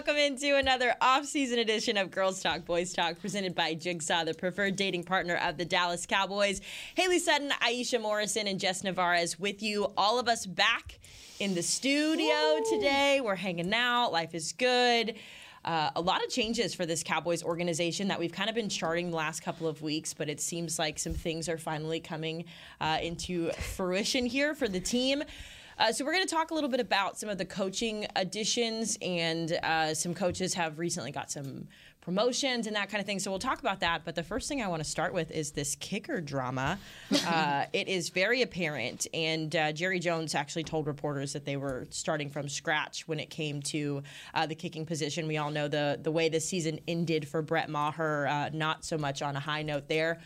Welcome into another off-season edition of Girls Talk Boys Talk, presented by Jigsaw, the preferred dating partner of the Dallas Cowboys. Haley Sutton, Aisha Morrison, and Jess Navarez with you. All of us back in the studio today. We're hanging out. Life is good. Uh, a lot of changes for this Cowboys organization that we've kind of been charting the last couple of weeks, but it seems like some things are finally coming uh, into fruition here for the team. Uh, so we're going to talk a little bit about some of the coaching additions, and uh, some coaches have recently got some promotions and that kind of thing. So we'll talk about that. But the first thing I want to start with is this kicker drama. uh, it is very apparent, and uh, Jerry Jones actually told reporters that they were starting from scratch when it came to uh, the kicking position. We all know the the way the season ended for Brett Maher, uh, not so much on a high note there.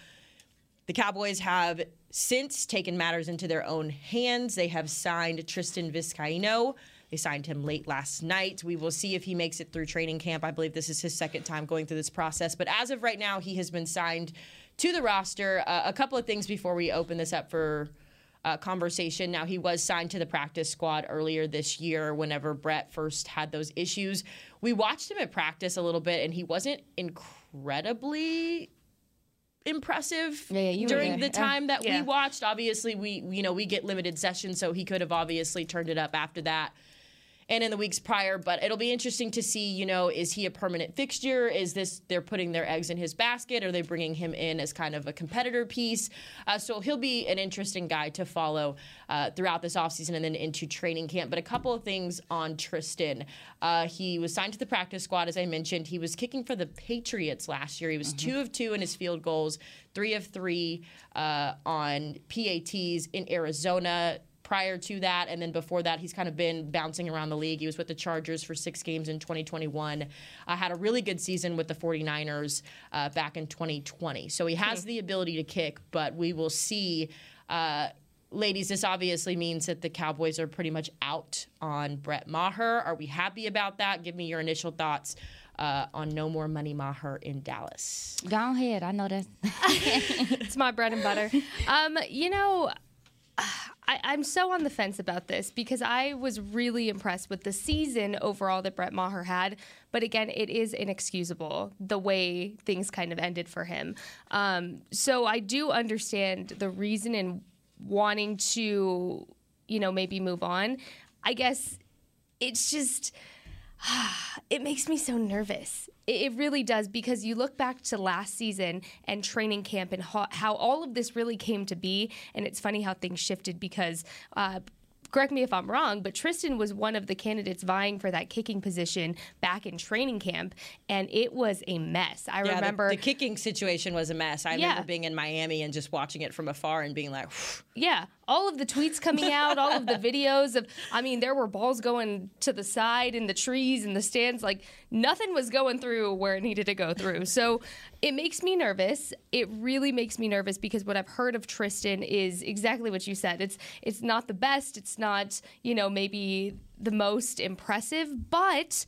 The Cowboys have since taken matters into their own hands. They have signed Tristan Vizcaino. They signed him late last night. We will see if he makes it through training camp. I believe this is his second time going through this process. But as of right now, he has been signed to the roster. Uh, a couple of things before we open this up for uh, conversation. Now, he was signed to the practice squad earlier this year whenever Brett first had those issues. We watched him at practice a little bit, and he wasn't incredibly impressive yeah, yeah, during the time that yeah. we watched. Obviously, we you know we get limited sessions, so he could have obviously turned it up after that and in the weeks prior. But it'll be interesting to see, you know, is he a permanent fixture? Is this they're putting their eggs in his basket? Are they bringing him in as kind of a competitor piece? Uh, so he'll be an interesting guy to follow uh, throughout this offseason and then into training camp. But a couple of things on Tristan. Uh, he was signed to the practice squad, as I mentioned. He was kicking for the Patriots last year. He was mm-hmm. two of two in his field goals, three of three uh, on PATs in Arizona prior to that. And then before that, he's kind of been bouncing around the league. He was with the Chargers for six games in 2021. Uh, had a really good season with the 49ers uh, back in 2020. So he has hmm. the ability to kick, but we will see. Uh, ladies, this obviously means that the Cowboys are pretty much out on Brett Maher. Are we happy about that? Give me your initial thoughts. Uh, on No More Money Maher in Dallas. Go ahead. I know that. it's my bread and butter. Um, you know, I, am so on the fence about this because I was really impressed with the season overall that Brett Maher had. But again, it is inexcusable the way things kind of ended for him. Um, so I do understand the reason in wanting to, you know, maybe move on. I guess it's just it makes me so nervous. It really does because you look back to last season and training camp and how, how all of this really came to be. And it's funny how things shifted because uh, correct me if I'm wrong, but Tristan was one of the candidates vying for that kicking position back in training camp, and it was a mess. I yeah, remember the, the, kicking situation was a mess. I yeah. remember being in Miami and just watching it from afar and being like, yeah, all of the tweets coming out, all of the videos of, I mean, there were balls going to the side in the trees and the stands. Like nothing was going through where it needed to go through. So it makes me nervous. It really makes me nervous because what I've heard of Tristan is exactly what you said. It's it's not the best. It's not you know maybe the most impressive, but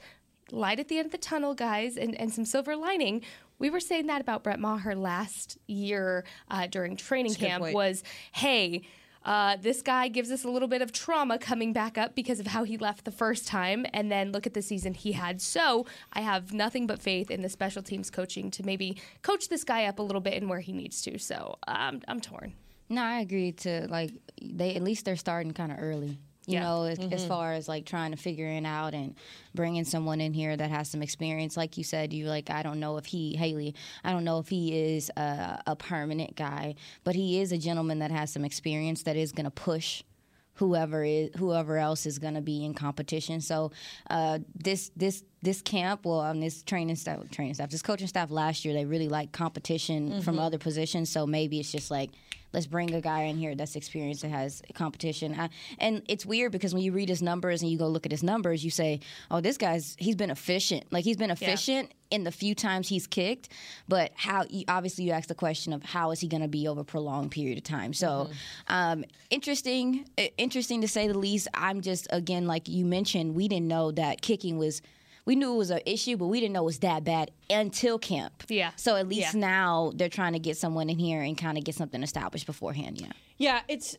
light at the end of the tunnel, guys, and, and some silver lining. We were saying that about Brett Maher last year uh, during training That's camp was, hey, uh, this guy gives us a little bit of trauma coming back up because of how he left the first time, and then look at the season he had. So I have nothing but faith in the special teams coaching to maybe coach this guy up a little bit in where he needs to. So um, I'm torn. No, I agree. To like, they at least they're starting kind of early you yeah. know, mm-hmm. as far as like trying to figure it out and bringing someone in here that has some experience. Like you said, you like, I don't know if he, Haley, I don't know if he is a, a permanent guy, but he is a gentleman that has some experience that is going to push whoever is whoever else is going to be in competition. So uh, this this this camp, well, on this training staff, training staff, this coaching staff last year, they really like competition mm-hmm. from other positions. So maybe it's just like let's bring a guy in here that's experienced and has competition. I, and it's weird because when you read his numbers and you go look at his numbers, you say, oh, this guy's he's been efficient. Like he's been efficient in the few times he's kicked, but how obviously you ask the question of how is he going to be over a prolonged period of time. So mm-hmm. um, interesting, interesting to say the least. I'm just again like you mentioned, we didn't know that kicking was we knew it was an issue, but we didn't know it was that bad until camp. Yeah. So at least yeah. now they're trying to get someone in here and kind of get something established beforehand. Yeah. Yeah, it's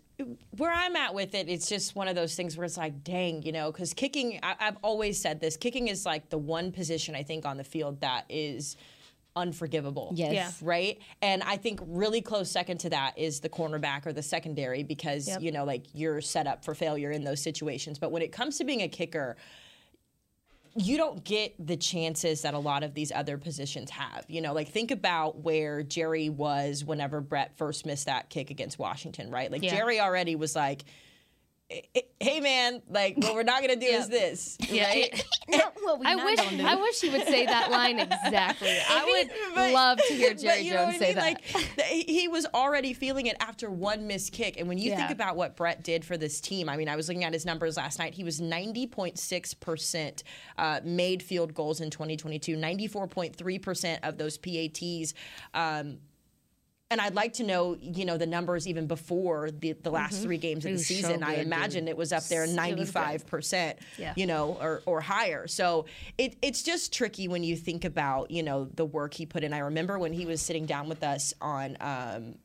where I'm at with it. It's just one of those things where it's like, dang, you know, because kicking. I, I've always said this. Kicking is like the one position I think on the field that is unforgivable. Yes. Yeah. Right? And I think really close second to that is the cornerback or the secondary because, yep. you know, like you're set up for failure in those situations. But when it comes to being a kicker, you don't get the chances that a lot of these other positions have. You know, like think about where Jerry was whenever Brett first missed that kick against Washington, right? Like yeah. Jerry already was like, hey man, like what we're not gonna do yep. is this, right? well, I wish I wish he would say that line exactly. I would but, love to hear Jerry Jones say mean? that. Like he was already feeling it after one missed kick, and when you yeah. think about what Brett did for this team, I mean, I was looking at his numbers last night. He was ninety point six percent uh, made field goals in 2022. Ninety four point three percent of those PATs. Um, and I'd like to know, you know, the numbers even before the, the last mm-hmm. three games of the season. So I imagine dude. it was up there, ninety five percent, you know, or, or higher. So it, it's just tricky when you think about, you know, the work he put in. I remember when he was sitting down with us on um,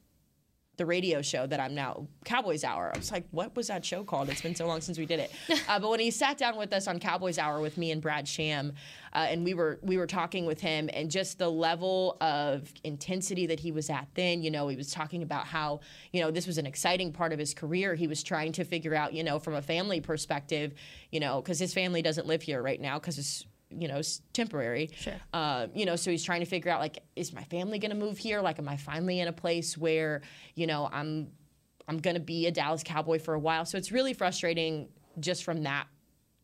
the radio show that I'm now Cowboys Hour. I was like, what was that show called? It's been so long since we did it. Uh, but when he sat down with us on Cowboys Hour with me and Brad Sham, uh, and we were we were talking with him, and just the level of intensity that he was at then. You know, he was talking about how you know this was an exciting part of his career. He was trying to figure out, you know, from a family perspective, you know, because his family doesn't live here right now because his you know temporary. Sure. Uh, you know, so he's trying to figure out like, is my family going to move here? Like, am I finally in a place where you know I'm I'm going to be a Dallas Cowboy for a while? So it's really frustrating just from that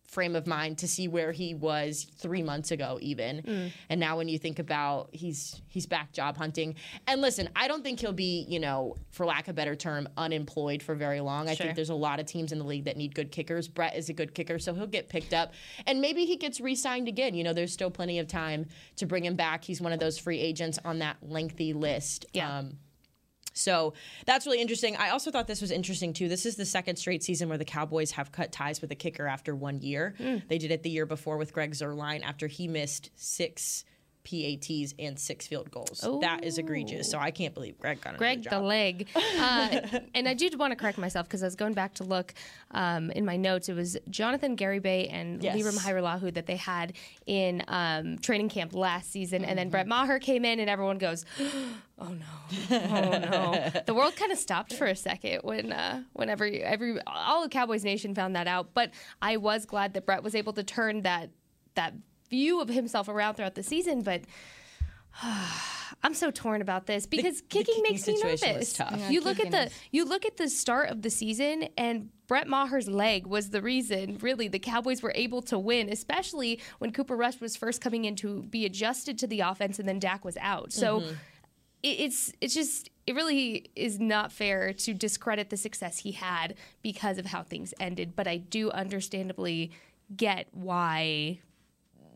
frame of mind to see where he was three months ago even. Mm. and now when you think about he's he's back job hunting. And listen i don't think he'll be you know for lack of a better term unemployed for very long. Sure. i think there's a lot of teams in the league that need good kickers. Brett is a good kicker so he'll get picked up. And maybe he gets re-signed again. You know there's still plenty of time to bring him back. He's one of those free agents on that lengthy list. Yeah. Um, so that's really interesting. I also thought this was interesting too. This is the second straight season where the Cowboys have cut ties with a kicker after one year. Mm. They did it the year before with Greg Zuerlein after he missed six PATs and six field goals. Ooh. That is egregious. So I can't believe Greg got a Greg the leg. Uh, and I do want to correct myself because I was going back to look um, in my notes. It was Jonathan Gary Garibay and yes. Lirim Hajrullahu that they had in um, training camp last season, mm-hmm. and then mm-hmm. Brett Maher came in, and everyone goes. Oh no! Oh no! the world kind of stopped for a second when, uh, whenever every all of Cowboys Nation found that out. But I was glad that Brett was able to turn that that view of himself around throughout the season, but. I'm so torn about this because the, kicking the makes me nervous. Yeah, you look at the you look at the start of the season and Brett Maher's leg was the reason really the Cowboys were able to win, especially when Cooper Rush was first coming in to be adjusted to the offense and then Dak was out. So mm-hmm. it, it's it's just it really is not fair to discredit the success he had because of how things ended, but I do understandably get why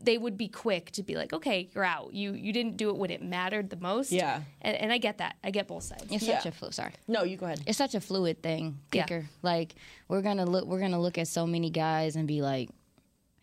they would be quick to be like, okay, you're out. You you didn't do it when it mattered the most. Yeah. And, and I get that. I get both sides. It's yeah. such a fluid. Sorry. No, you go ahead. It's such a fluid thing, kicker. Yeah. Like we're gonna look. We're gonna look at so many guys and be like,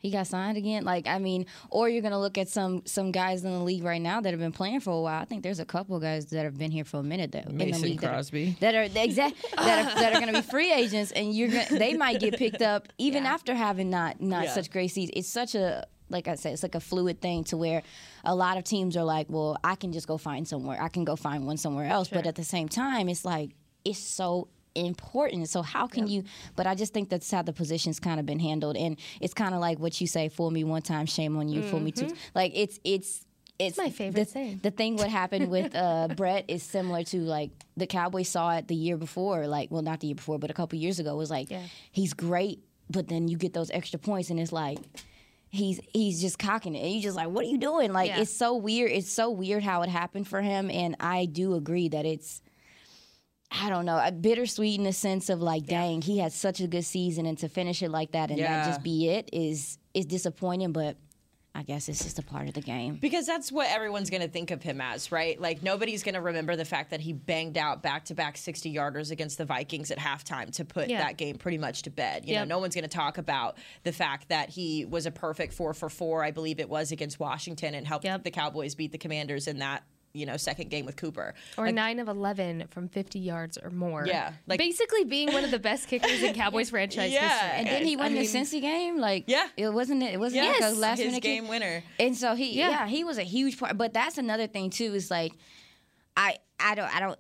he got signed again. Like I mean, or you're gonna look at some some guys in the league right now that have been playing for a while. I think there's a couple guys that have been here for a minute that Mason in the league Crosby that are, that are exact that are, that are gonna be free agents, and you're gonna, they might get picked up even yeah. after having not not yeah. such great seasons. It's such a like I said, it's like a fluid thing to where a lot of teams are like, well, I can just go find somewhere. I can go find one somewhere else. Sure. But at the same time, it's like, it's so important. So how can yep. you? But I just think that's how the position's kind of been handled, and it's kind of like what you say: "Fool me one time, shame on you. Mm-hmm. Fool me two. Mm-hmm. Like it's it's. It's my favorite the, thing. The thing what happened with uh, Brett is similar to like the Cowboys saw it the year before, like well not the year before, but a couple years ago. was like yeah. he's great, but then you get those extra points, and it's like he's he's just cocking it and you just like what are you doing like yeah. it's so weird it's so weird how it happened for him and i do agree that it's I don't know, a bittersweet in the sense of like, dang, he had such a good season, and to finish it like that and Yeah. that just be it is is disappointing. But I guess it's just a part of the game. Because that's what everyone's going to think of him as, right? Like nobody's going to remember the fact that he banged out back-to-back 60 yarders against the Vikings at halftime to put Yeah. that game pretty much to bed. You Yep. know, no one's going to talk about the fact that he was a perfect 4 for 4, I believe it was against Washington and helped Yep. the Cowboys beat the Commanders in that, you know, second game with Cooper. Or nine of eleven from fifty yards or more. Yeah, like- basically being one of the best kickers in Cowboys franchise Yeah, history. And then he I won mean- the Cincy game, like Yeah. it wasn't it wasn't Yes, like a last his minute kick? game winner. And so he, Yeah. yeah. he was a huge part. But that's another thing too. Is like, I, I don't, I don't,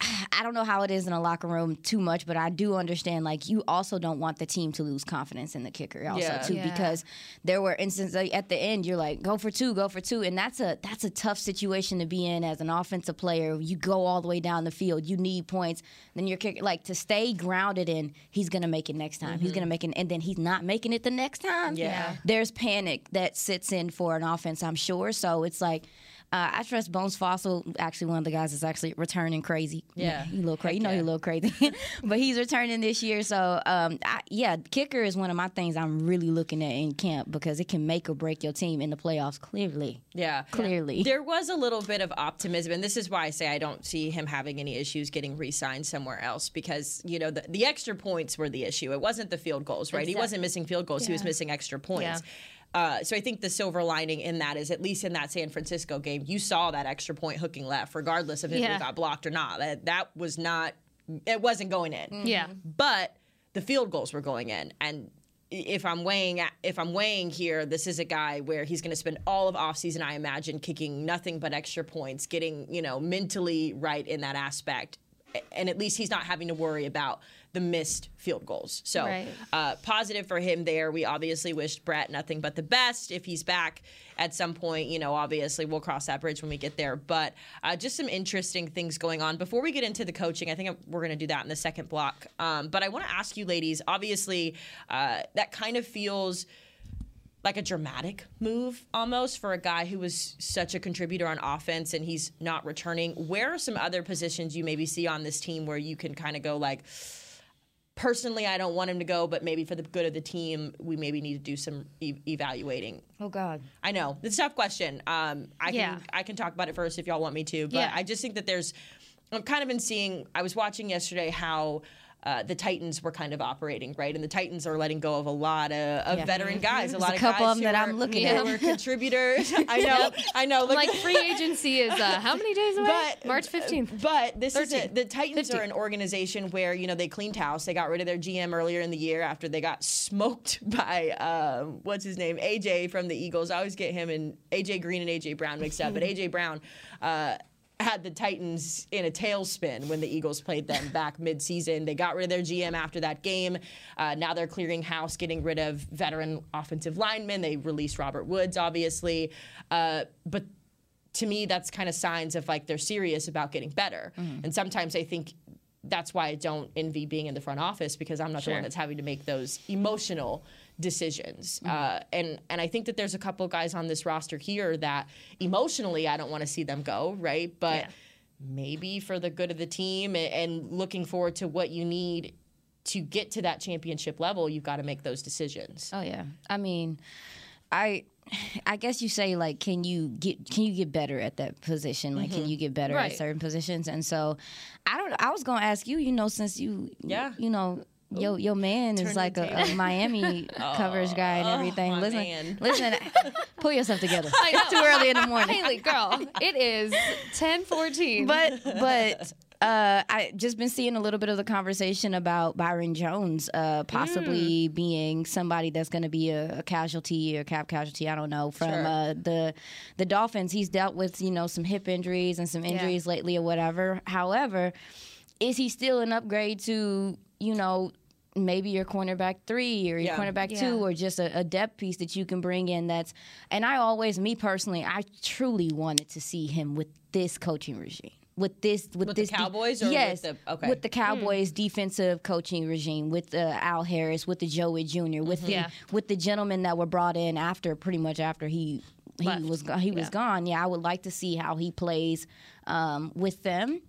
I don't know how it is in a locker room too much, but I do understand. Like, you also don't want the team to lose confidence in the kicker, also Yeah. too, Yeah. because there were instances like, at the end you're like, go for two, go for two, and that's a that's a tough situation to be in as an offensive player. You go all the way down the field, you need points, then your kicker like to stay grounded in he's gonna make it next time, he's mm-hmm. gonna make it, and then he's not making it the next time. Yeah. there's panic that sits in for an offense, I'm sure. So it's like. Uh, I trust Bones Fassel. Actually, one of the guys is actually returning crazy. Yeah. he a little crazy. You know, yeah. he a little crazy, but he's returning this year. So, um, I, yeah, kicker is one of my things I'm really looking at in camp because it can make or break your team in the playoffs. Clearly, Yeah. clearly. There was a little bit of optimism, and this is why I say I don't see him having any issues getting re signed somewhere else because, you know, the, the extra points were the issue. It wasn't the field goals, right? He wasn't missing field goals, he was missing extra points. Yeah. Uh, so I think the silver lining in that is at least in that San Francisco game, you saw that extra point hooking left, regardless of if Yeah. it got blocked or not. That that was not, it wasn't going in Yeah. but the field goals were going in and if I'm weighing if I'm weighing here, this is a guy where he's going to spend all of offseason, I imagine, kicking nothing but extra points, getting you know mentally right in that aspect, and at least he's not having to worry about the missed field goals. So Right. uh, positive for him there. We obviously wished Brett nothing but the best. If he's back at some point, you know, obviously we'll cross that bridge when we get there. But uh, just some interesting things going on. Before we get into the coaching, I think we're going to do that in the second block. Um, but I want to ask you, ladies, obviously, uh, that kind of feels like a dramatic move almost for a guy who was such a contributor on offense and he's not returning. Where are some other positions you maybe see on this team where you can kind of go like, personally, I don't want him to go, but maybe for the good of the team, we maybe need to do some e- evaluating. oh God. I know it's a tough question. Um, I Yeah. can I can talk about it first if y'all want me to, but Yeah. I just think that there's. I've kind of been seeing. I was watching yesterday how. Uh, the Titans were kind of operating right, and the Titans are letting go of a lot of, of Yeah. veteran guys. A lot a of couple guys of them that who I'm looking at. were contributors. I know, I know. I'm like free agency is uh, how many days away? But March 15th. But this is it. The Titans 15. are an organization where you know they cleaned house. They got rid of their GM earlier in the year after they got smoked by um, what's his name AJ from the Eagles. I always get him and AJ Green and AJ Brown mixed up, but AJ Brown. Uh, had the Titans in a tailspin when the Eagles played them back midseason. They got rid of their GM after that game. Uh, now they're clearing house, getting rid of veteran offensive linemen. They released Robert Woods, obviously. Uh, but to me, that's kind of signs of like they're serious about getting better. And sometimes I think that's why I don't envy being in the front office because I'm not the one that's having to make those emotional decisions. Uh, and and I think that there's a couple guys on this roster here that emotionally I don't want to see them go, right? But Yeah. maybe for the good of the team and, and looking forward to what you need to get to that championship level, you've got to make those decisions. Oh yeah. I mean, I I guess you say like can you get can you get better at that position? Like can you get better Right. at certain positions? And so I don't I was going to ask you, you know since you Yeah. you know Yo, your man Turn is like a, a. Miami coverage guy and everything. my listen, man. listen, pull yourself together. It's too early in the morning. Haley, girl, it is 10:14. but but uh, I just been seeing a little bit of the conversation about Byron Jones uh, possibly being somebody that's going to be a, a casualty or cap casualty. I don't know from Sure. uh, the the Dolphins. He's dealt with you know some hip injuries and some injuries lately or whatever. However, is he still an upgrade to you know? Maybe your cornerback three or your Yeah. cornerback Yeah. two, or just a, a depth piece that you can bring in. That's and I always, me personally, I truly wanted to see him with this coaching regime, with this, with, With the this, de- Cowboys or with yes, the- okay. with the Cowboys defensive coaching regime, with uh, Al Harris, with the Joe Whitt Jr., with the Yeah. with the gentlemen that were brought in after, pretty much after he he Left. was go- he was gone. Yeah, I would like to see how he plays um, with them.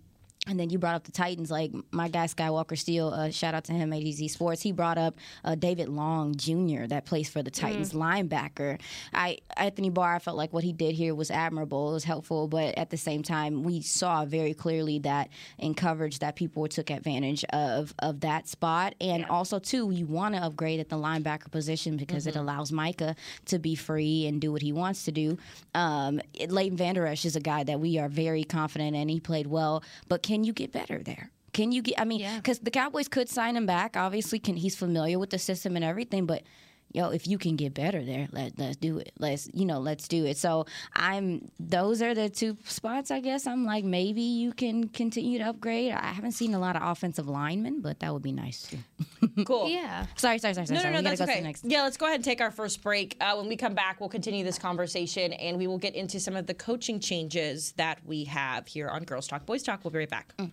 And then you brought up the Titans, like my guy Skywalker Steele. Uh, shout out to him, ADZ Sports. He brought up uh, David Long Jr. that plays for the Titans, mm. linebacker. I Anthony Barr, I felt like what he did here was admirable. It was helpful, but at the same time, we saw very clearly that in coverage that people took advantage of of that spot, and yeah. also too, you want to upgrade at the linebacker position because mm-hmm. it allows Micah to be free and do what he wants to do. Um, Leighton Vander Esch is a guy that we are very confident in. He played well, but can you get better there? Can you get? I mean, because yeah. the Cowboys could sign him back. Obviously, can he's familiar with the system and everything, but yo, if you can get better there, let let's do it. Let's you know, let's do it. So I'm those are the two spots. I guess I'm like maybe you can continue to upgrade. I haven't seen a lot of offensive linemen, but that would be nice too. cool. Yeah. Sorry, sorry, sorry. No, sorry. no, no, that's okay. Yeah, let's go ahead and take our first break. Uh, when we come back, we'll continue this conversation and we will get into some of the coaching changes that we have here on Girls Talk Boys Talk. We'll be right back. Mm.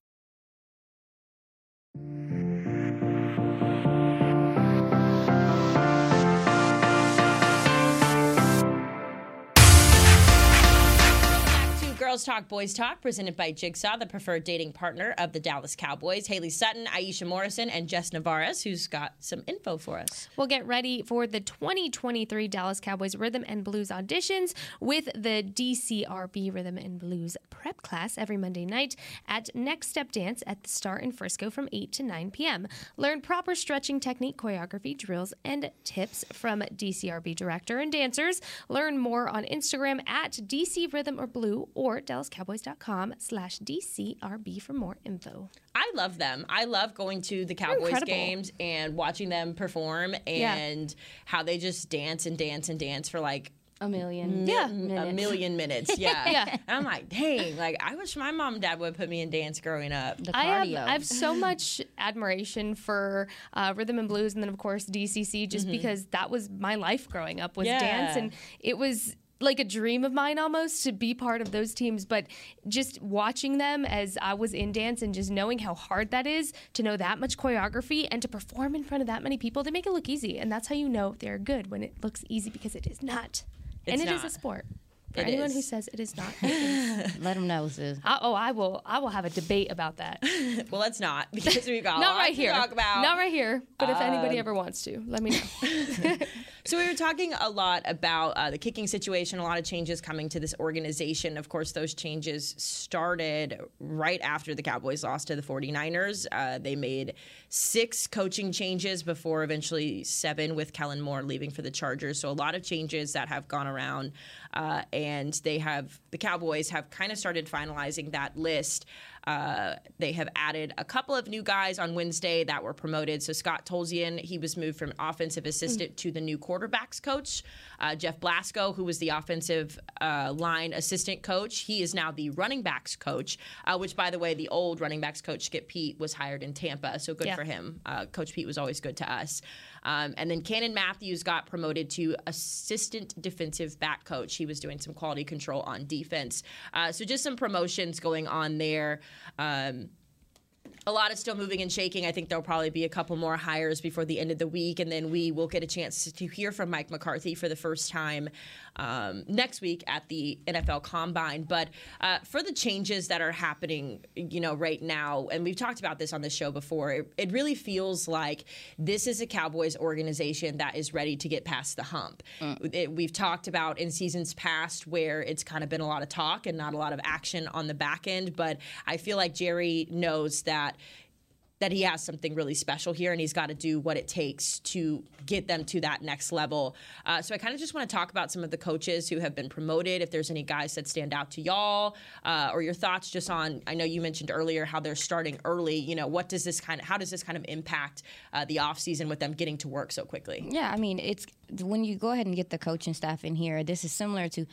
Girls Talk Boys Talk, presented by Jigsaw, the preferred dating partner of the Dallas Cowboys. Haley Sutton, Aisha Morrison, and Jess Navarez, who's got some info for us. We'll get ready for the 2023 Dallas Cowboys Rhythm and Blues auditions with the DCRB Rhythm and Blues prep class every Monday night at Next Step Dance at the Star in Frisco from 8 to 9 p.m. Learn proper stretching technique, choreography, drills, and tips from DCRB director and dancers. Learn more on Instagram at DC Rhythm or Blue or DallasCowboys.com slash DCRB for more info. I love them. I love going to the Cowboys games and watching them perform and yeah. how they just dance and dance and dance for like a million. yeah. A million minutes. Yeah. yeah. And I'm like, dang, like I wish my mom and dad would put me in dance growing up. The cardio. I have, I have so much admiration for uh, rhythm and blues and then of course DCC just mm-hmm. because that was my life growing up was yeah. dance and it was like a dream of mine almost to be part of those teams. But just watching them as I was in dance and just knowing how hard that is to know that much choreography and to perform in front of that many people, they make it look easy. And that's how you know they're good when it looks easy because it is not. It's and it not. is a sport. For it anyone is. who says it is not, let them know, sis. I, oh, I will. I will have a debate about that. well, let's not because we've got not right here. talk about. Not right here. But uh, if anybody um, ever wants to, let me know. So we were talking a lot about uh, the kicking situation, a lot of changes coming to this organization. Of course, those changes started right after the Cowboys lost to the 49ers. Uh, they made six coaching changes before eventually seven with Kellen Moore leaving for the Chargers. So a lot of changes that have gone around, uh, and they have the Cowboys have kind of started finalizing that list. Uh, they have added a couple of new guys on Wednesday that were promoted. So Scott Tolzien, he was moved from offensive assistant mm. to the new quarterbacks coach. Uh, Jeff Blasko, who was the offensive uh, line assistant coach, he is now the running backs coach. Uh, which, by the way, the old running backs coach Skip Peete was hired in Tampa, so good yeah. for him. Uh, coach Peete was always good to us. Um, and then Cannon Matthews got promoted to assistant defensive back coach. He was doing some quality control on defense. Uh, so just some promotions going on there. Um, a lot is still moving and shaking. I think there'll probably be a couple more hires before the end of the week, and then we will get a chance to hear from Mike McCarthy for the first time um, next week at the NFL Combine. But uh, for the changes that are happening, you know, right now, and we've talked about this on the show before, it, it really feels like this is a Cowboys organization that is ready to get past the hump. Mm. It, we've talked about in seasons past where it's kind of been a lot of talk and not a lot of action on the back end, but I feel like Jerry knows that that he has something really special here and he's got to do what it takes to get them to that next level. Uh, so I kind of just want to talk about some of the coaches who have been promoted, if there's any guys that stand out to y'all, uh, or your thoughts just on, I know you mentioned earlier how they're starting early. You know, what does this kind of, how does this kind of impact uh, the offseason with them getting to work so quickly? Yeah, I mean, it's when you go ahead and get the coaching staff in here, this is similar to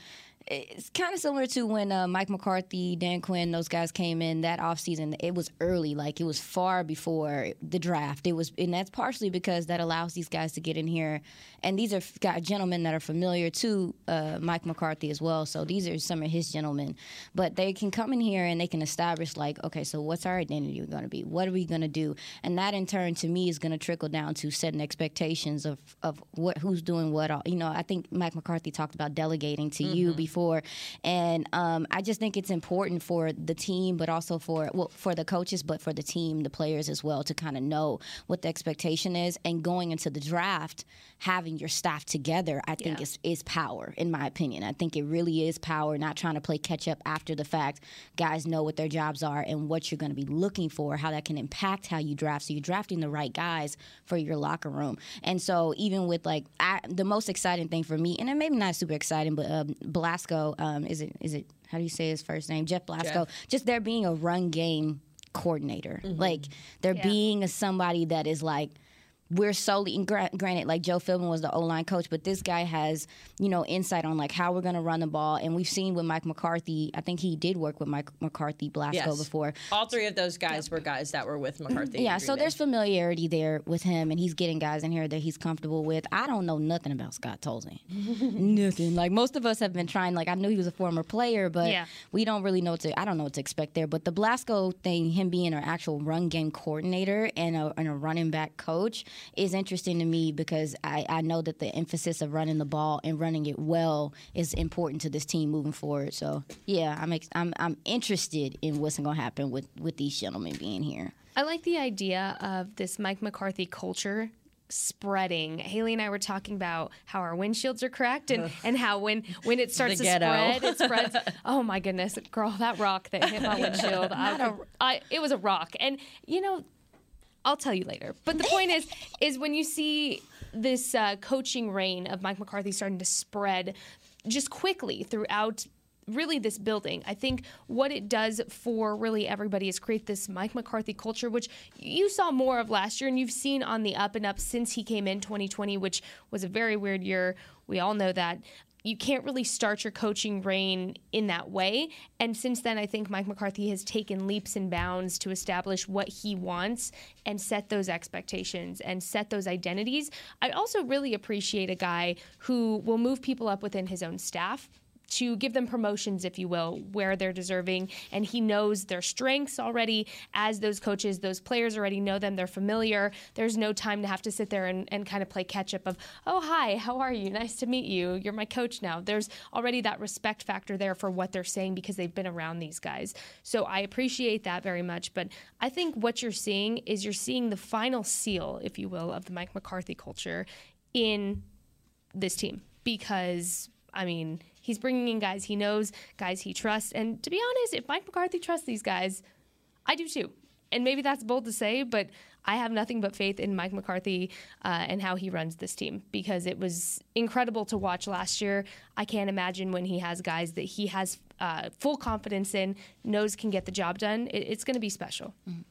it's kind of similar to when uh, Mike McCarthy, Dan Quinn, those guys came in that offseason. It was early, like it was far before the draft. It was, and that's partially because that allows these guys to get in here. And these are guys, gentlemen that are familiar to uh, Mike McCarthy as well. So these are some of his gentlemen. But they can come in here and they can establish, like, okay, so what's our identity going to be? What are we going to do? And that in turn, to me, is going to trickle down to setting expectations of, of what who's doing what. You know, I think Mike McCarthy talked about delegating to mm-hmm. you before before, and um, I just think it's important for the team, but also for well for the coaches, but for the team, the players as well, to kind of know what the expectation is, and going into the draft, having your staff together, I think yeah. is is power, in my opinion. I think it really is power, not trying to play catch up after the fact. Guys know what their jobs are and what you're going to be looking for, how that can impact how you draft. So you're drafting the right guys for your locker room, and so even with like I, the most exciting thing for me, and it maybe not super exciting, but um, Blasko Blasko. Um, is it is it how do you say his first name? Jeff Blasko. Jeff. Just there being a run game coordinator, mm-hmm. like there yeah. being a, somebody that is like we're solely granted like Joe Philbin was the O line coach, but this guy has you know insight on like how we're going to run the ball, and we've seen with Mike McCarthy. I think he did work with Mike McCarthy, Blasko yes. before. All three of those guys were guys that were with mm-hmm. McCarthy. yeah, so there's familiarity there with him, and he's getting guys in here that he's comfortable with. I don't know nothing about Scott Tolzien, nothing. Like most of us have been trying. Like I knew he was a former player, but yeah. we don't really know what to. I don't know what to expect there. But the Blasko thing, him being an actual run game coordinator and a, and a running back coach, is interesting to me because I, I know that the emphasis of running the ball and running it well is important to this team moving forward. So yeah, I'm ex- I'm I'm interested in what's going to happen with with these gentlemen being here. I like the idea of this Mike McCarthy culture spreading. Haley and I were talking about how our windshields are cracked and, and how when when it starts to spread, it spreads. Oh my goodness, girl, that rock that hit my windshield. I, I, it was a rock. And you know, I'll tell you later. But the point is, is when you see this uh, coaching reign of Mike McCarthy starting to spread just quickly throughout really this building. I think what it does for really everybody is create this Mike McCarthy culture, which you saw more of last year and you've seen on the up and up since he came in 2020, which was a very weird year. We all know that you can't really start your coaching reign in that way. And since then, I think Mike McCarthy has taken leaps and bounds to establish what he wants and set those expectations and set those identities. I also really appreciate a guy who will move people up within his own staff to give them promotions, if you will, where they're deserving. And he knows their strengths already as those coaches, those players already know them, they're familiar. There's no time to have to sit there and, and kind of play catch up of, oh, hi, how are you? Nice to meet you. You're my coach now. There's already that respect factor there for what they're saying because they've been around these guys. So I appreciate that very much. But I think what you're seeing is you're seeing the final seal, if you will, of the Mike McCarthy culture in this team because I mean he's bringing in guys he knows, guys he trusts, and to be honest, if Mike McCarthy trusts these guys, I do too. And maybe that's bold to say, but I have nothing but faith in Mike McCarthy uh, and how he runs this team because it was incredible to watch last year. I can't imagine when he has guys that he has uh, full confidence in, knows can get the job done. It, it's going to be special. Mm-hmm.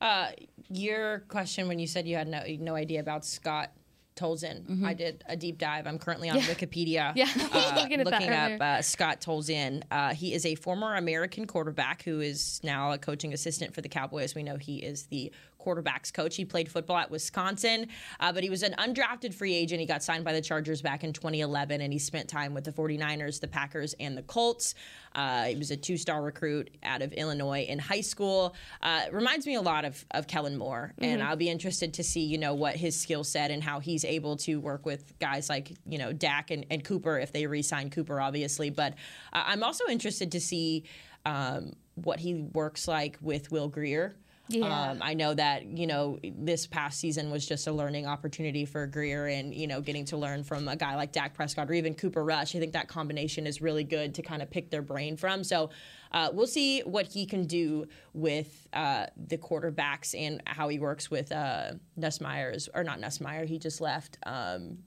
Uh, your question when you said you had no no idea about Scott Tolzien. Mm-hmm. I did a deep dive. I'm currently on yeah. Wikipedia. Yeah, uh, looking, looking up uh, Scott Tolzien. Uh, he is a former American quarterback who is now a coaching assistant for the Cowboys. We know he is the quarterbacks coach. He played football at Wisconsin, uh, but he was an undrafted free agent. He got signed by the Chargers back in 2011, and he spent time with the 49ers, the Packers, and the Colts. Uh, he was a two star recruit out of Illinois in high school. Uh, reminds me a lot of, of Kellen Moore, mm-hmm. and I'll be interested to see, you know, what his skill set and how he's able to work with guys like, you know, Dak and, and Cooper if they re sign Cooper, obviously. But uh, I'm also interested to see um, what he works like with Will Grier. Yeah. Um, I know that you know this past season was just a learning opportunity for Grier and you know getting to learn from a guy like Dak Prescott or even Cooper Rush. I think that combination is really good to kind of pick their brain from. So uh, we'll see what he can do with uh, the quarterbacks and how he works with uh, Nussmeier's or not Nussmeier. He just left. Um,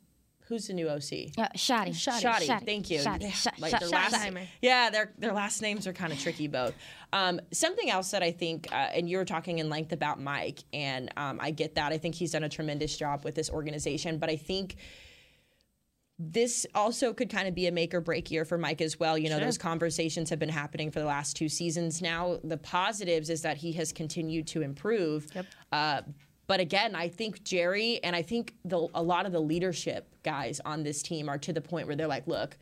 Who's the new OC? Uh, Schotty. Schotty. Schotty. Schotty. Thank you. Schotty. Schotty. Like their last, yeah, their their last names are kind of tricky both. Um, something else that I think, uh, and you were talking in length about Mike, and um, I get that. I think he's done a tremendous job with this organization, but I think this also could kind of be a make or break year for Mike as well. You know, sure. those conversations have been happening for the last two seasons now. The positives is that he has continued to improve. Yep. Uh, but again, I think Jerry and I think the, a lot of the leadership guys on this team are to the point where they're like, look,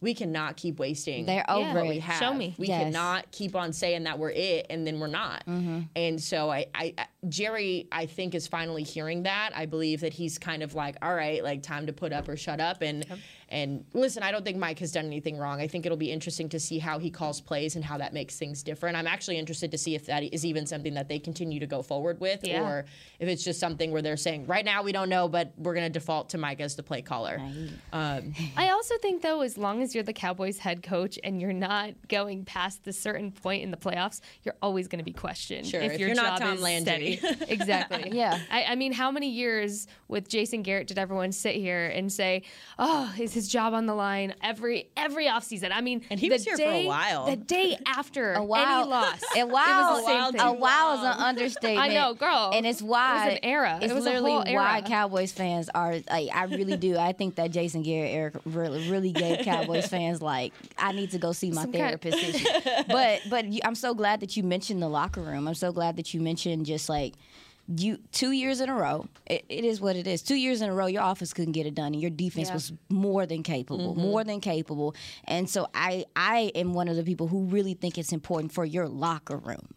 we cannot keep wasting They're over what we have. Show me. We yes. cannot keep on saying that we're it and then we're not. Mm-hmm. And so I, I, Jerry, I think is finally hearing that. I believe that he's kind of like, all right, like time to put up or shut up. And yep. And listen, I don't think Mike has done anything wrong. I think it'll be interesting to see how he calls plays and how that makes things different. I'm actually interested to see if that is even something that they continue to go forward with, yeah. or if it's just something where they're saying, right now we don't know, but we're going to default to Mike as the play caller. Um, I also think, though, as long as you're the Cowboys head coach and you're not going past the certain point in the playoffs, you're always going to be questioned. Sure, if, if your you're job not Tom is Landry. steady. exactly. yeah. I, I mean, how many years with Jason Garrett did everyone sit here and say, oh, is his job on the line every every offseason. I mean, and he was here day, for a while. The day after a while, any loss, a while, it was a, a while is an understatement. I know, girl, and it's why it was an era. It's it was literally why era. Cowboys fans are. Like, I really do. I think that Jason Garrett Eric really, really gave Cowboys fans like I need to go see my Some therapist. Kind. but but I'm so glad that you mentioned the locker room. I'm so glad that you mentioned just like you two years in a row. It, it is what it is. Two years in a row, your offense couldn't get it done, and your defense yeah. was more than capable, mm-hmm. more than capable. And so I I am one of the people who really think it's important for your locker room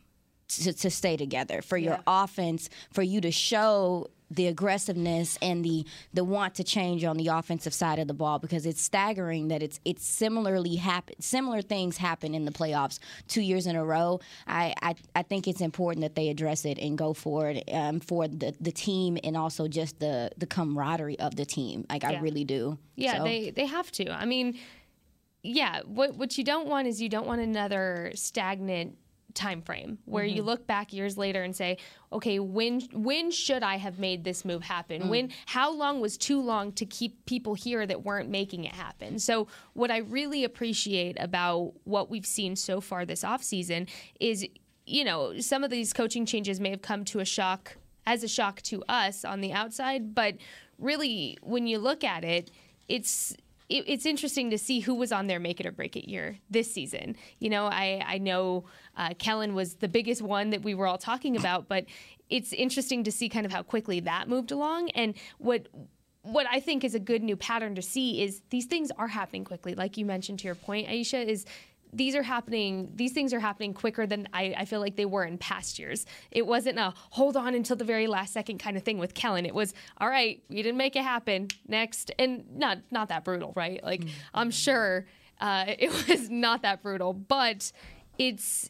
to, to stay together, for yeah. your offense, for you to show the aggressiveness and the the want to change on the offensive side of the ball because it's staggering that it's it's similarly happen similar things happen in the playoffs two years in a row. I I, I think it's important that they address it and go for it um, for the the team and also just the the camaraderie of the team. Like yeah. I really do. Yeah, so. they they have to. I mean. Yeah, what what you don't want is you don't want another stagnant time frame where mm-hmm. you look back years later and say okay when when should i have made this move happen mm. when how long was too long to keep people here that weren't making it happen so what i really appreciate about what we've seen so far this offseason is you know some of these coaching changes may have come to a shock as a shock to us on the outside but really when you look at it it's it, it's interesting to see who was on their make it or break it year this season. You know, I, I know uh, Kellen was the biggest one that we were all talking about, but it's interesting to see kind of how quickly that moved along. And what what I think is a good new pattern to see is these things are happening quickly. Like you mentioned to your point, Aisha, is these are happening these things are happening quicker than I, I, feel like they were in past years. It wasn't a hold on until the very last second kind of thing with kellen. It was all right we didn't make it happen. Next. And not not that brutal right? Like mm-hmm. i'm sure uh, it was not that brutal but it's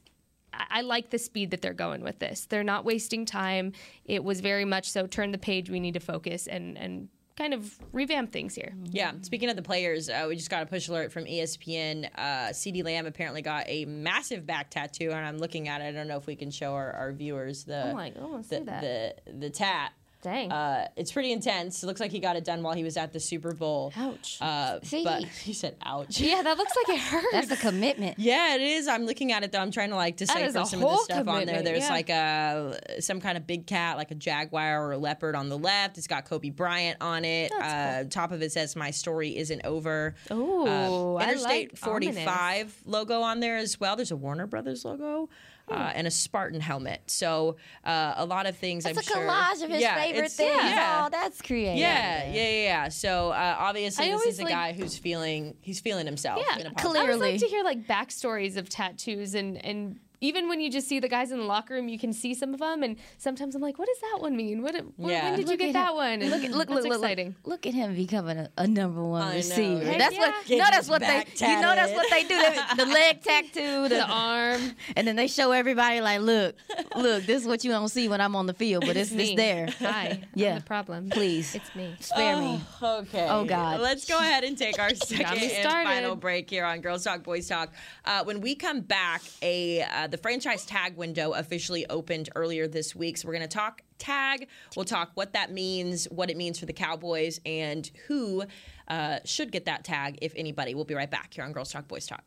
I like the speed that they're going with this. They're not wasting time. It was very much so turn the page. We need to focus and and kind of revamp things here. Yeah. Speaking of the players, uh, we just got a push alert from ESPN. Uh, CeeDee Lamb apparently got a massive back tattoo, and I'm looking at it. I don't know if we can show our, our viewers the Oh my- I the, that. the the tat. Dang. Uh, it's pretty intense. It looks like he got it done while he was at the Super Bowl. Ouch. Uh, See? but he said, "Ouch." yeah, that looks like it hurts. That's a commitment. Yeah, it is. I'm looking at it though. I'm trying to like decipher some of the whole stuff on there. There's yeah. like a some kind of big cat, like a jaguar or a leopard on the left. It's got Kobe Bryant on it. uh, Top of it says "My story isn't over." Ooh, Uh, I Interstate like 45 logo on there as well. There's a Warner Brothers logo. Hmm. Uh, and a Spartan helmet. So uh, a lot of things. It's I'm a sure. collage of his Yeah, favorite things. Yeah. Oh, that's creative. yeah, yeah, yeah, yeah. So uh, obviously, I this is a like- guy who's feeling he's feeling himself. Yeah, in a positive I always Clearly. like to hear like backstories of tattoos and and even when you just see the guys in the locker room, you can see some of them, and sometimes I'm like, what does that one mean? What? what Yeah. When did you get that him. one? And Look, at- look, look, look, exciting. look, look at him becoming a, a number one I receiver. Heck That's yeah. what you know. That's what they. back You know that's what they do. They, the leg tattoo, the, The arm. and then they show everybody like, look, look, this is what you don't see when I'm on the field, but it's, me. it's there. Hi. Yeah. I'm the problem. Please It's me. spare me. Okay. Oh, God. Let's go ahead and take our second and final break here on Girls Talk Boys Talk. Uh, when we come back, a uh, the franchise tag window officially opened earlier this week. So we're going to talk tag. We'll talk what that means, what it means for the Cowboys, and who uh, should get that tag, if anybody. We'll be right back here on Girls Talk Boys Talk.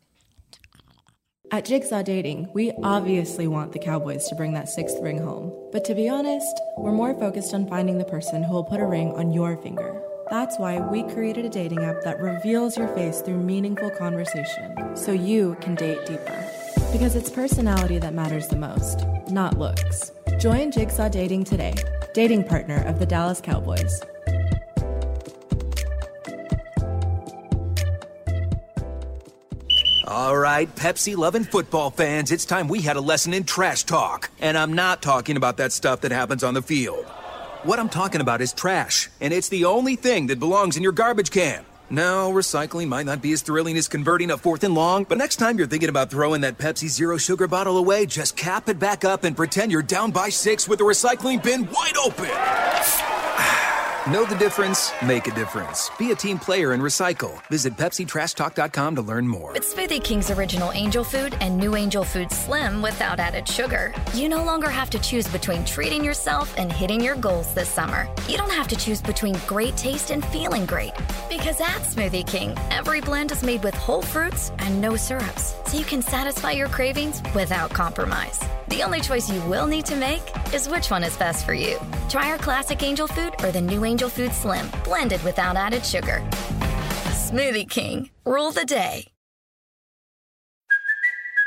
At Jigsaw Dating, we obviously want the Cowboys to bring that sixth ring home. But to be honest, we're more focused on finding the person who will put a ring on your finger. That's why we created a dating app that reveals your face through meaningful conversation, so you can date deeper. Because it's personality that matters the most, not looks. Join Jigsaw Dating today, dating partner of the Dallas Cowboys. All right, Pepsi loving football fans, it's time we had a lesson in trash talk. And I'm not talking about that stuff that happens on the field. What I'm talking about is trash, and it's the only thing that belongs in your garbage can. No, recycling might not be as thrilling as converting a fourth and long, but next time you're thinking about throwing that Pepsi Zero Sugar bottle away, just cap it back up and pretend you're down by six with the recycling bin wide open. Know the difference? Make a difference. Be a team player and recycle. Visit PepsiTrashTalk.com to learn more. With Smoothie King's original Angel Food and new Angel Food Slim without added sugar, you no longer have to choose between treating yourself and hitting your goals this summer. You don't have to choose between great taste and feeling great. Because at Smoothie King, every blend is made with whole fruits and no syrups, so you can satisfy your cravings without compromise. The only choice you will need to make is which one is best for you. Try our classic Angel Food or the new Angel Food Slim, blended without added sugar. Smoothie King, rule the day.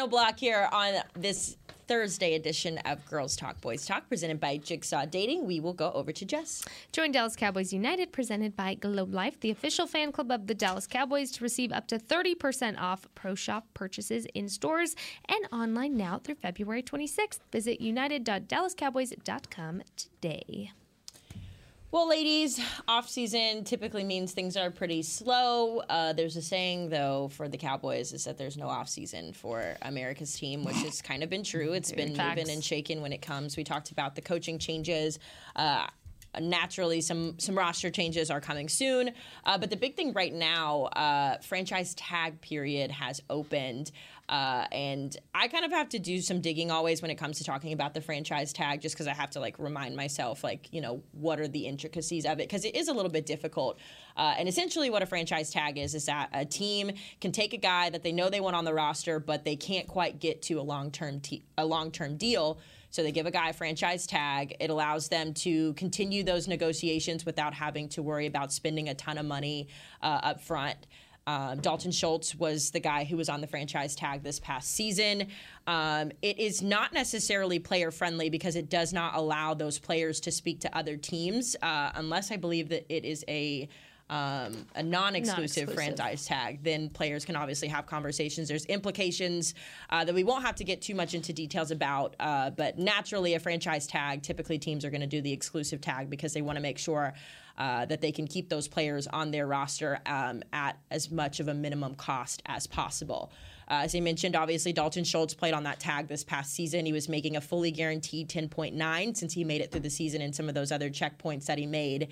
Final block here on this Thursday edition of Girls Talk Boys Talk, presented by Jigsaw Dating. We will go over to Jess. Join Dallas Cowboys United, presented by Globe Life, the official fan club of the Dallas Cowboys, to receive up to 30% off Pro Shop purchases in stores and online now through February 26th. Visit united.dallascowboys.com today. Well, ladies, off season typically means things are pretty slow. Uh, there's a saying, though, for the Cowboys is that there's no off season for America's team, which has kind of been true. It's been Facts. moving and shaking when it comes. We talked about the coaching changes. Uh, naturally, some some roster changes are coming soon. Uh, but the big thing right now, uh, franchise tag period has opened. Uh, and I kind of have to do some digging always when it comes to talking about the franchise tag, just because I have to like remind myself, like, you know, what are the intricacies of it? Because it is a little bit difficult. Uh, and essentially, what a franchise tag is is that a team can take a guy that they know they want on the roster, but they can't quite get to a long term te- a long term deal. So they give a guy a franchise tag. It allows them to continue those negotiations without having to worry about spending a ton of money uh, up front. Um, Dalton Schultz was the guy who was on the franchise tag this past season. Um, it is not necessarily player friendly because it does not allow those players to speak to other teams uh, unless I believe that it is a um, a non-exclusive, Non-exclusive. franchise tag, then players can obviously have conversations. There's implications uh, that we won't have to get too much into details about, uh, but naturally, a franchise tag, typically teams are going to do the exclusive tag because they want to make sure uh, that they can keep those players on their roster um, at as much of a minimum cost as possible. Uh, as I mentioned, obviously Dalton Schultz played on that tag this past season. He was making a fully guaranteed 10.9 since he made it through the season and some of those other checkpoints that he made.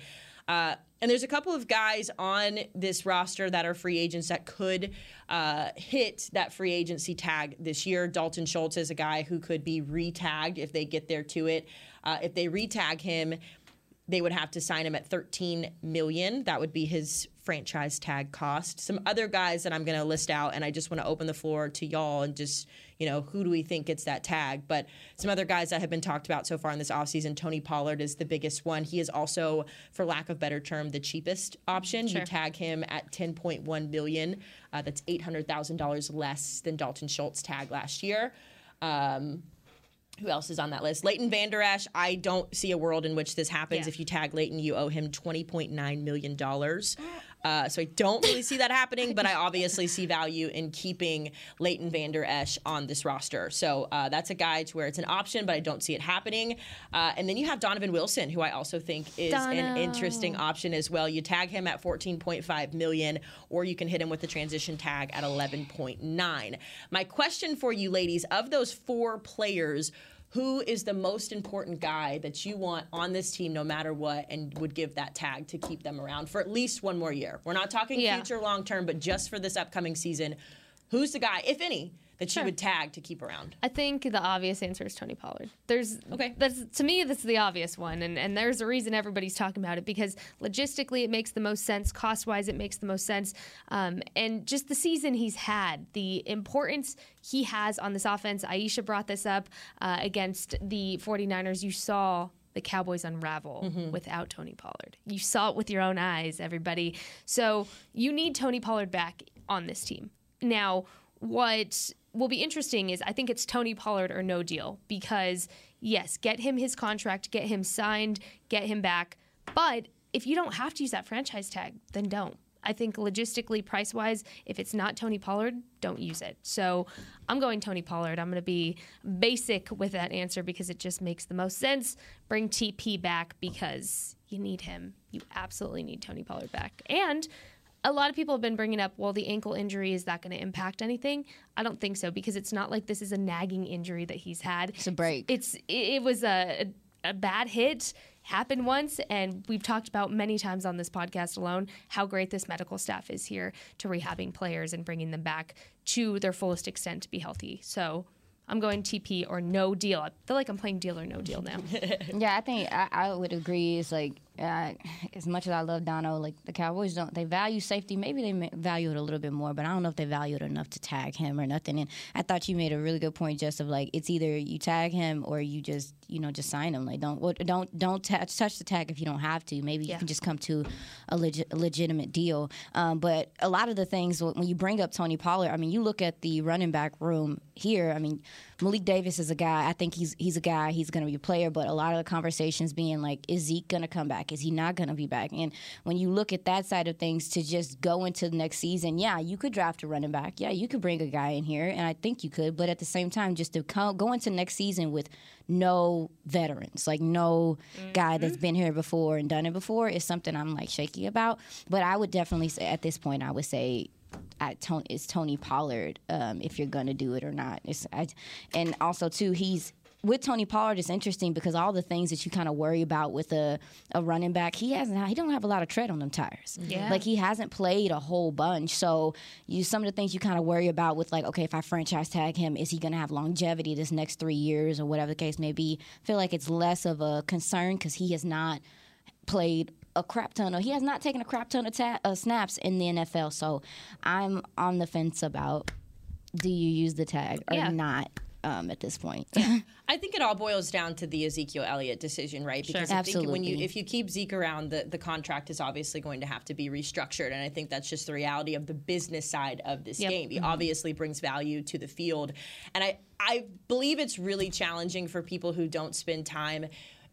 Uh, and there's a couple of guys on this roster that are free agents that could uh, hit that free agency tag this year. Dalton Schultz is a guy who could be re-tagged if they get there to it. Uh, if they re-tag him, they would have to sign him at 13 million. That would be his franchise tag cost. Some other guys that I'm going to list out, and I just want to open the floor to y'all and just, you know, who do we think gets that tag? But some other guys that have been talked about so far in this offseason, Tony Pollard is the biggest one. He is also, for lack of better term, the cheapest option. You tag him at 10.1 billion. Uh, that's $800,000 less than Dalton Schultz tag last year. Um, who else is on that list? Leighton Vander Esch. I don't see a world in which this happens. Yeah. If you tag Leighton, you owe him twenty point nine million dollars. Oh, Uh, so I don't really see that happening, but I obviously see value in keeping Leighton Vander Esch on this roster. So uh, that's a guy to where it's an option, but I don't see it happening. Uh, and then you have Donovan Wilson, who I also think is an interesting option as well. You tag him at 14.5 million, or you can hit him with the transition tag at 11.9. My question for you, ladies, of those four players. Who is the most important guy that you want on this team no matter what and would give that tag to keep them around for at least one more year? We're not talking Yeah. future long term, but just for this upcoming season, who's the guy, if any, that Sure. would tag to keep around? I think the obvious answer is Tony Pollard. There's Okay. That's to me that's the obvious one, and and there's a reason everybody's talking about it because logistically it makes the most sense, cost wise it makes the most sense, um, and just the season he's had, the importance he has on this offense. Aisha brought this up uh, against the 49ers. You saw. The Cowboys unravel without Tony Pollard. You saw it with your own eyes, everybody. So you need Tony Pollard back on this team. Now, what will be interesting is I think it's Tony Pollard or no deal because, yes, get him his contract, get him signed, get him back. But if you don't have to use that franchise tag, then don't. I think logistically, price wise, if it's not Tony Pollard, don't use it. So I'm going Tony Pollard. I'm going to be basic with that answer because it just makes the most sense. Bring TP back because you need him. You absolutely need Tony Pollard back. And a lot of people have been bringing up, well, the ankle injury, is that going to impact anything? I don't think so because it's not like this is a nagging injury that he's had. It's a break. It's it, it was a, a bad hit, happened once, and we've talked about many times on this podcast alone how great this medical staff is here to rehabbing players and bringing them back to their fullest extent to be healthy. So I'm going TP or no deal. I feel like I'm playing deal or no deal now. Yeah, I think I, I would agree. It's like uh, as much as I love Dono, like the Cowboys don't they value safety? Maybe they value it a little bit more, but I don't know if they value it enough to tag him or nothing. And I thought you made a really good point, just of like it's either you tag him or you just you know just sign him. Like don't don't don't touch touch the tag if you don't have to. Maybe you can just come to a, legi- a legitimate deal. Um, but a lot of the things when you bring up Tony Pollard, I mean, you look at the running back room here. I mean, Malik Davis is a guy. I think he's he's a guy. He's going to be a player. But a lot of the conversations being like, is Zeke going to come back? Is he not going to be back? And when you look at that side of things, to just go into the next season, yeah, you could draft a running back. Yeah, you could bring a guy in here, and I think you could. But at the same time, just to co- go into next season with no veterans, like no guy that's mm-hmm. been here before and done it before, is something I'm like shaky about. But I would definitely say at this point, I would say at Tony, it's Tony Pollard um, if you're gonna do it or not. It's I, and also too he's with Tony Pollard. It's interesting because all the things that you kind of worry about with a, a running back, he hasn't he don't have a lot of tread on them tires. Yeah. like he hasn't played a whole bunch. So you some of the things you kind of worry about with like okay if I franchise tag him, is he gonna have longevity this next three years or whatever the case may be? I feel like it's less of a concern because he has not played a crap ton of he has not taken a crap ton of ta- uh, snaps in the NFL. So I'm on the fence about do you use the tag or Yeah. not. um, at this point. I think it all boils down to the Ezekiel Elliott decision, right? Because I think when you if you keep Zeke around, the, the contract is obviously going to have to be restructured. And I think that's just the reality of the business side of this Yep. game. He Mhm. obviously brings value to the field. And I, I believe it's really challenging for people who don't spend time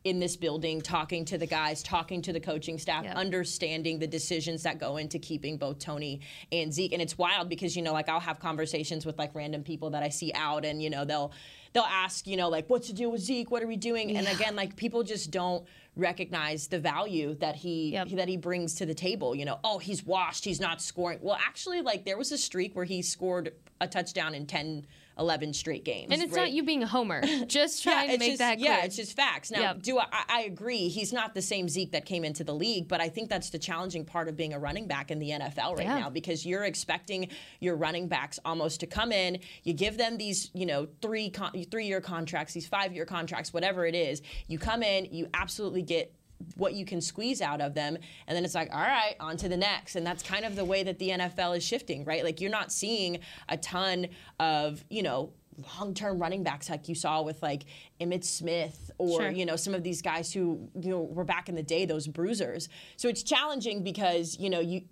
in this building talking to the guys, talking to the coaching staff, understanding the decisions that go into keeping both Tony and Zeke. And it's wild because, you know, like I'll have conversations with like random people that I see out and, you know, they'll they'll ask, you know, like, what's the deal with Zeke? What are we doing? And again, like people just don't recognize the value that he that he brings to the table. You know, oh, he's washed, he's not scoring. Well, actually, like there was a streak where he scored a touchdown in 10, 11 straight games. And it's right? not you being a homer. Just trying to it's make just- that clear. Yeah, it's just facts. Now, Yep. do I, I- I agree? He's not the same Zeke that came into the league, but I think that's the challenging part of being a running back in the NFL right Yeah. now because you're expecting your running backs almost to come in. You give them these, you know, three con- three year contracts, these five year contracts, whatever it is. You come in, you absolutely get what you can squeeze out of them and then it's like all right on to the next and that's kind of the way that the NFL is shifting right like you're not seeing a ton of you know long-term running backs like you saw with like Emmitt Smith or Sure. you know some of these guys who you know were back in the day those bruisers so it's challenging because you know you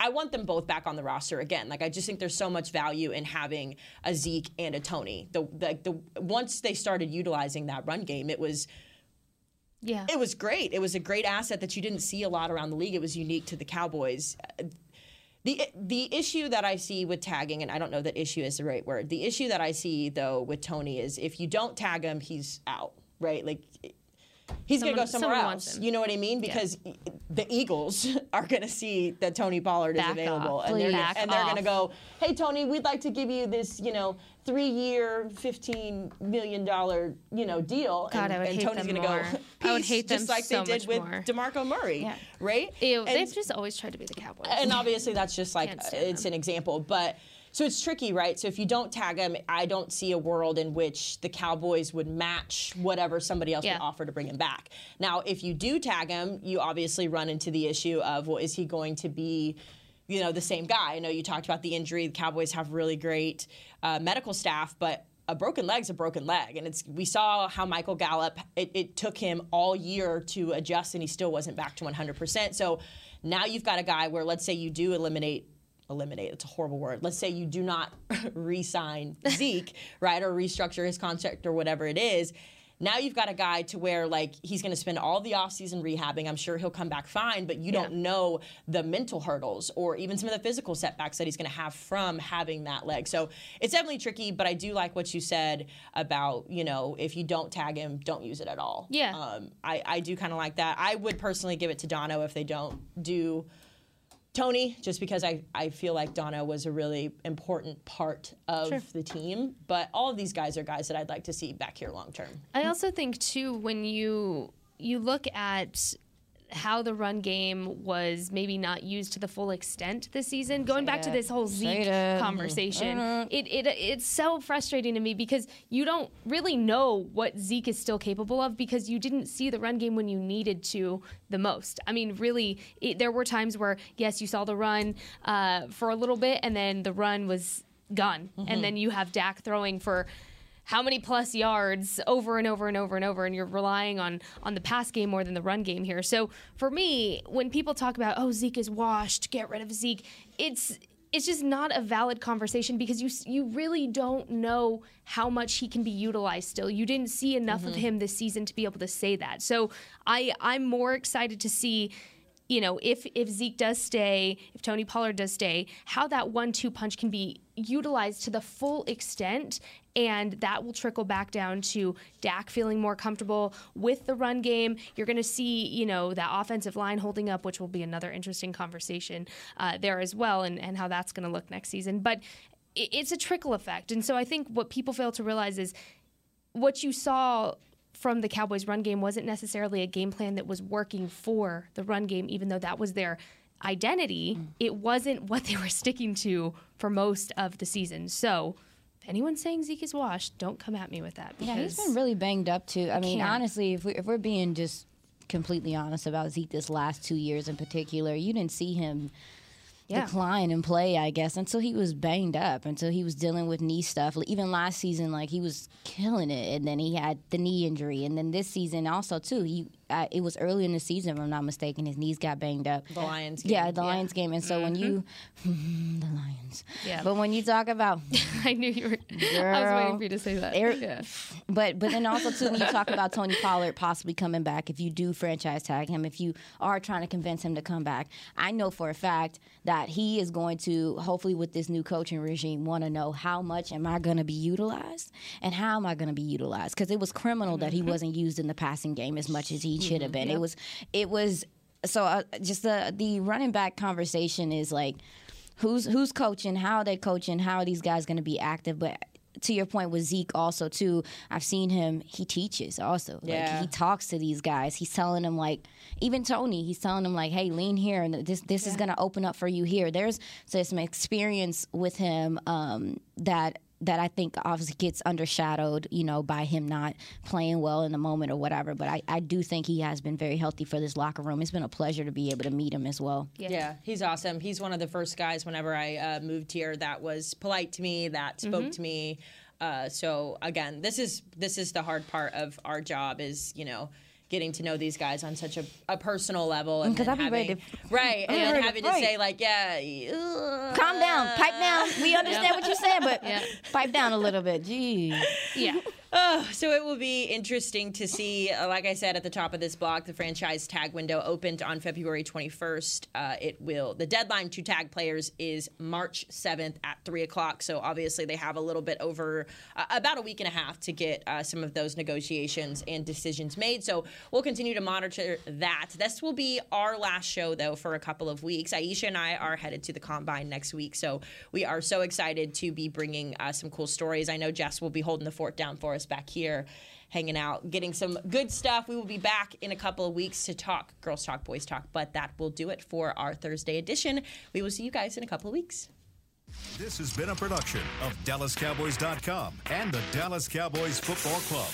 I want them both back on the roster again. Like I just think there's so much value in having a Zeke and a Tony. The the, the once they started utilizing that run game, it was yeah. it was great. It was a great asset that you didn't see a lot around the league. It was unique to the Cowboys. The the issue that I see with tagging, and I don't know that issue is the right word. The issue that I see though with Tony is if you don't tag him, he's out. Right? Like he's going to go somewhere else. You know what I mean? Because the Eagles are going to see that Tony Pollard Back is available, off, and they're gonna- and they're going to go, "Hey Tony, we'd like to give you this, you know, three-year, fifteen million dollar, you know, deal." God, and, I would and hate Tony's them gonna more. go. I would "Peace," hate them just like so they did with more. DeMarco Murray, right? Ew, And- they've just always tried to be the Cowboys. and obviously that's just like uh, stand it's an example but so it's tricky right so if you don't tag him i don't see a world in which the cowboys would match whatever somebody else Yeah. would offer to bring him back now if you do tag him you obviously run into the issue of well is he going to be you know the same guy. I know you talked about the injury. The cowboys have really great uh, medical staff but a broken leg's a broken leg. And it's we saw how michael gallup it, it took him all year to adjust and he still wasn't back to 100% so now you've got a guy where let's say you do eliminate eliminate it's a horrible word. Let's say you do not re-sign zeke right or restructure his contract or whatever it is now you've got a guy to where like he's going to spend all the offseason rehabbing. I'm sure he'll come back fine but you don't know the mental hurdles or even some of the physical setbacks that he's going to have from having that leg. So it's definitely tricky but i do like what you said about you know if you don't tag him don't use it at all. Yeah. um, I, I do kind of like that. I would personally give it to dono if they don't do Tony, just because I, I feel like Dono was a really important part of Sure. the team. But all of these guys are guys that I'd like to see back here long term. I also think too when you you look at how the run game was maybe not used to the full extent this season. Going back to this whole Zeke it. conversation, Mhm. it, it it's so frustrating to me because you don't really know what Zeke is still capable of because you didn't see the run game when you needed to the most. I mean, really, it, there were times where yes, you saw the run uh, for a little bit, and then the run was gone, Mm-hmm. and then you have Dak throwing for how many plus yards over and over and over and over and you're relying on on the pass game more than the run game here. So for me, when people talk about oh Zeke is washed, get rid of Zeke, it's it's just not a valid conversation because you you really don't know how much he can be utilized still. You didn't see enough of Mhm. him this season to be able to say that. So I I'm more excited to see you know, if if Zeke does stay, if Tony Pollard does stay, how that one-two punch can be utilized to the full extent, and that will trickle back down to Dak feeling more comfortable with the run game. You're going to see, you know, that offensive line holding up, which will be another interesting conversation uh, there as well, and and how that's going to look next season. But it, it's a trickle effect, and so I think what people fail to realize is what you saw from the Cowboys' run game wasn't necessarily a game plan that was working for the run game, even though that was their identity. Mm. It wasn't what they were sticking to for most of the season. So, if anyone's saying Zeke is washed, don't come at me with that. Yeah, he's been really banged up too. I mean, can't. honestly, if, we, if we're being just completely honest about Zeke this last two years in particular, you didn't see him yeah. decline in play, I guess, until he was banged up, until he was dealing with knee stuff. Even last season, like he was killing it, and then he had the knee injury, and then this season also too. He uh, it was early in the season, if I'm not mistaken. His knees got banged up. The Lions. Game. Yeah, the yeah. Lions game, and so mm-hmm. when you the Lions. Yeah. But when you talk about, I knew you were. Girl, I was waiting for you to say that. yeah. But but then also too when you talk about Tony Pollard possibly coming back, if you do franchise tag him, if you are trying to convince him to come back, I know for a fact that he is going to hopefully with this new coaching regime want to know how much am I going to be utilized and how am I going to be utilized because it was criminal that he mm-hmm. wasn't used in the passing game as much as he should have been. Yep. It was it was so uh, just the the running back conversation is like who's who's coaching, how are they coaching, how are these guys going to be active, but to your point with Zeke also too, I've seen him. He teaches also. Yeah. Like he talks to these guys. He's telling them like, even Tony. He's telling them like, hey, lean here, and this this yeah. is gonna open up for you here. There's so there's some experience with him um, that that I think obviously gets undershadowed, you know, by him not playing well in the moment or whatever. But I, I do think he has been very healthy for this locker room. It's been a pleasure to be able to meet him as well. Yeah, yeah he's awesome. He's one of the first guys whenever I uh, moved here that was polite to me, that spoke mm-hmm. to me. Uh, so again, this is this is the hard part of our job is you know getting to know these guys on such a, a personal level and because I'd be ready to, right and then having to right. say like yeah uh, calm down. Pipe down. We understand yeah. what you're saying but yeah. pipe down a little bit. Gee yeah Oh, so it will be interesting to see. Uh, like I said at the top of this blog, the franchise tag window opened on February 21st. Uh, it will. The deadline to tag players is March 7th at three o'clock. So obviously they have a little bit over uh, about a week and a half to get uh, some of those negotiations and decisions made. So we'll continue to monitor that. This will be our last show though for a couple of weeks. Aisha and I are headed to the combine next week, so we are so excited to be bringing uh, some cool stories. I know Jess will be holding the fort down for us us back here hanging out, getting some good stuff. We will be back in a couple of weeks to talk Girls Talk, Boys Talk, but that will do it for our Thursday edition. We will see you guys in a couple of weeks. This has been a production of DallasCowboys.com and the Dallas Cowboys Football Club.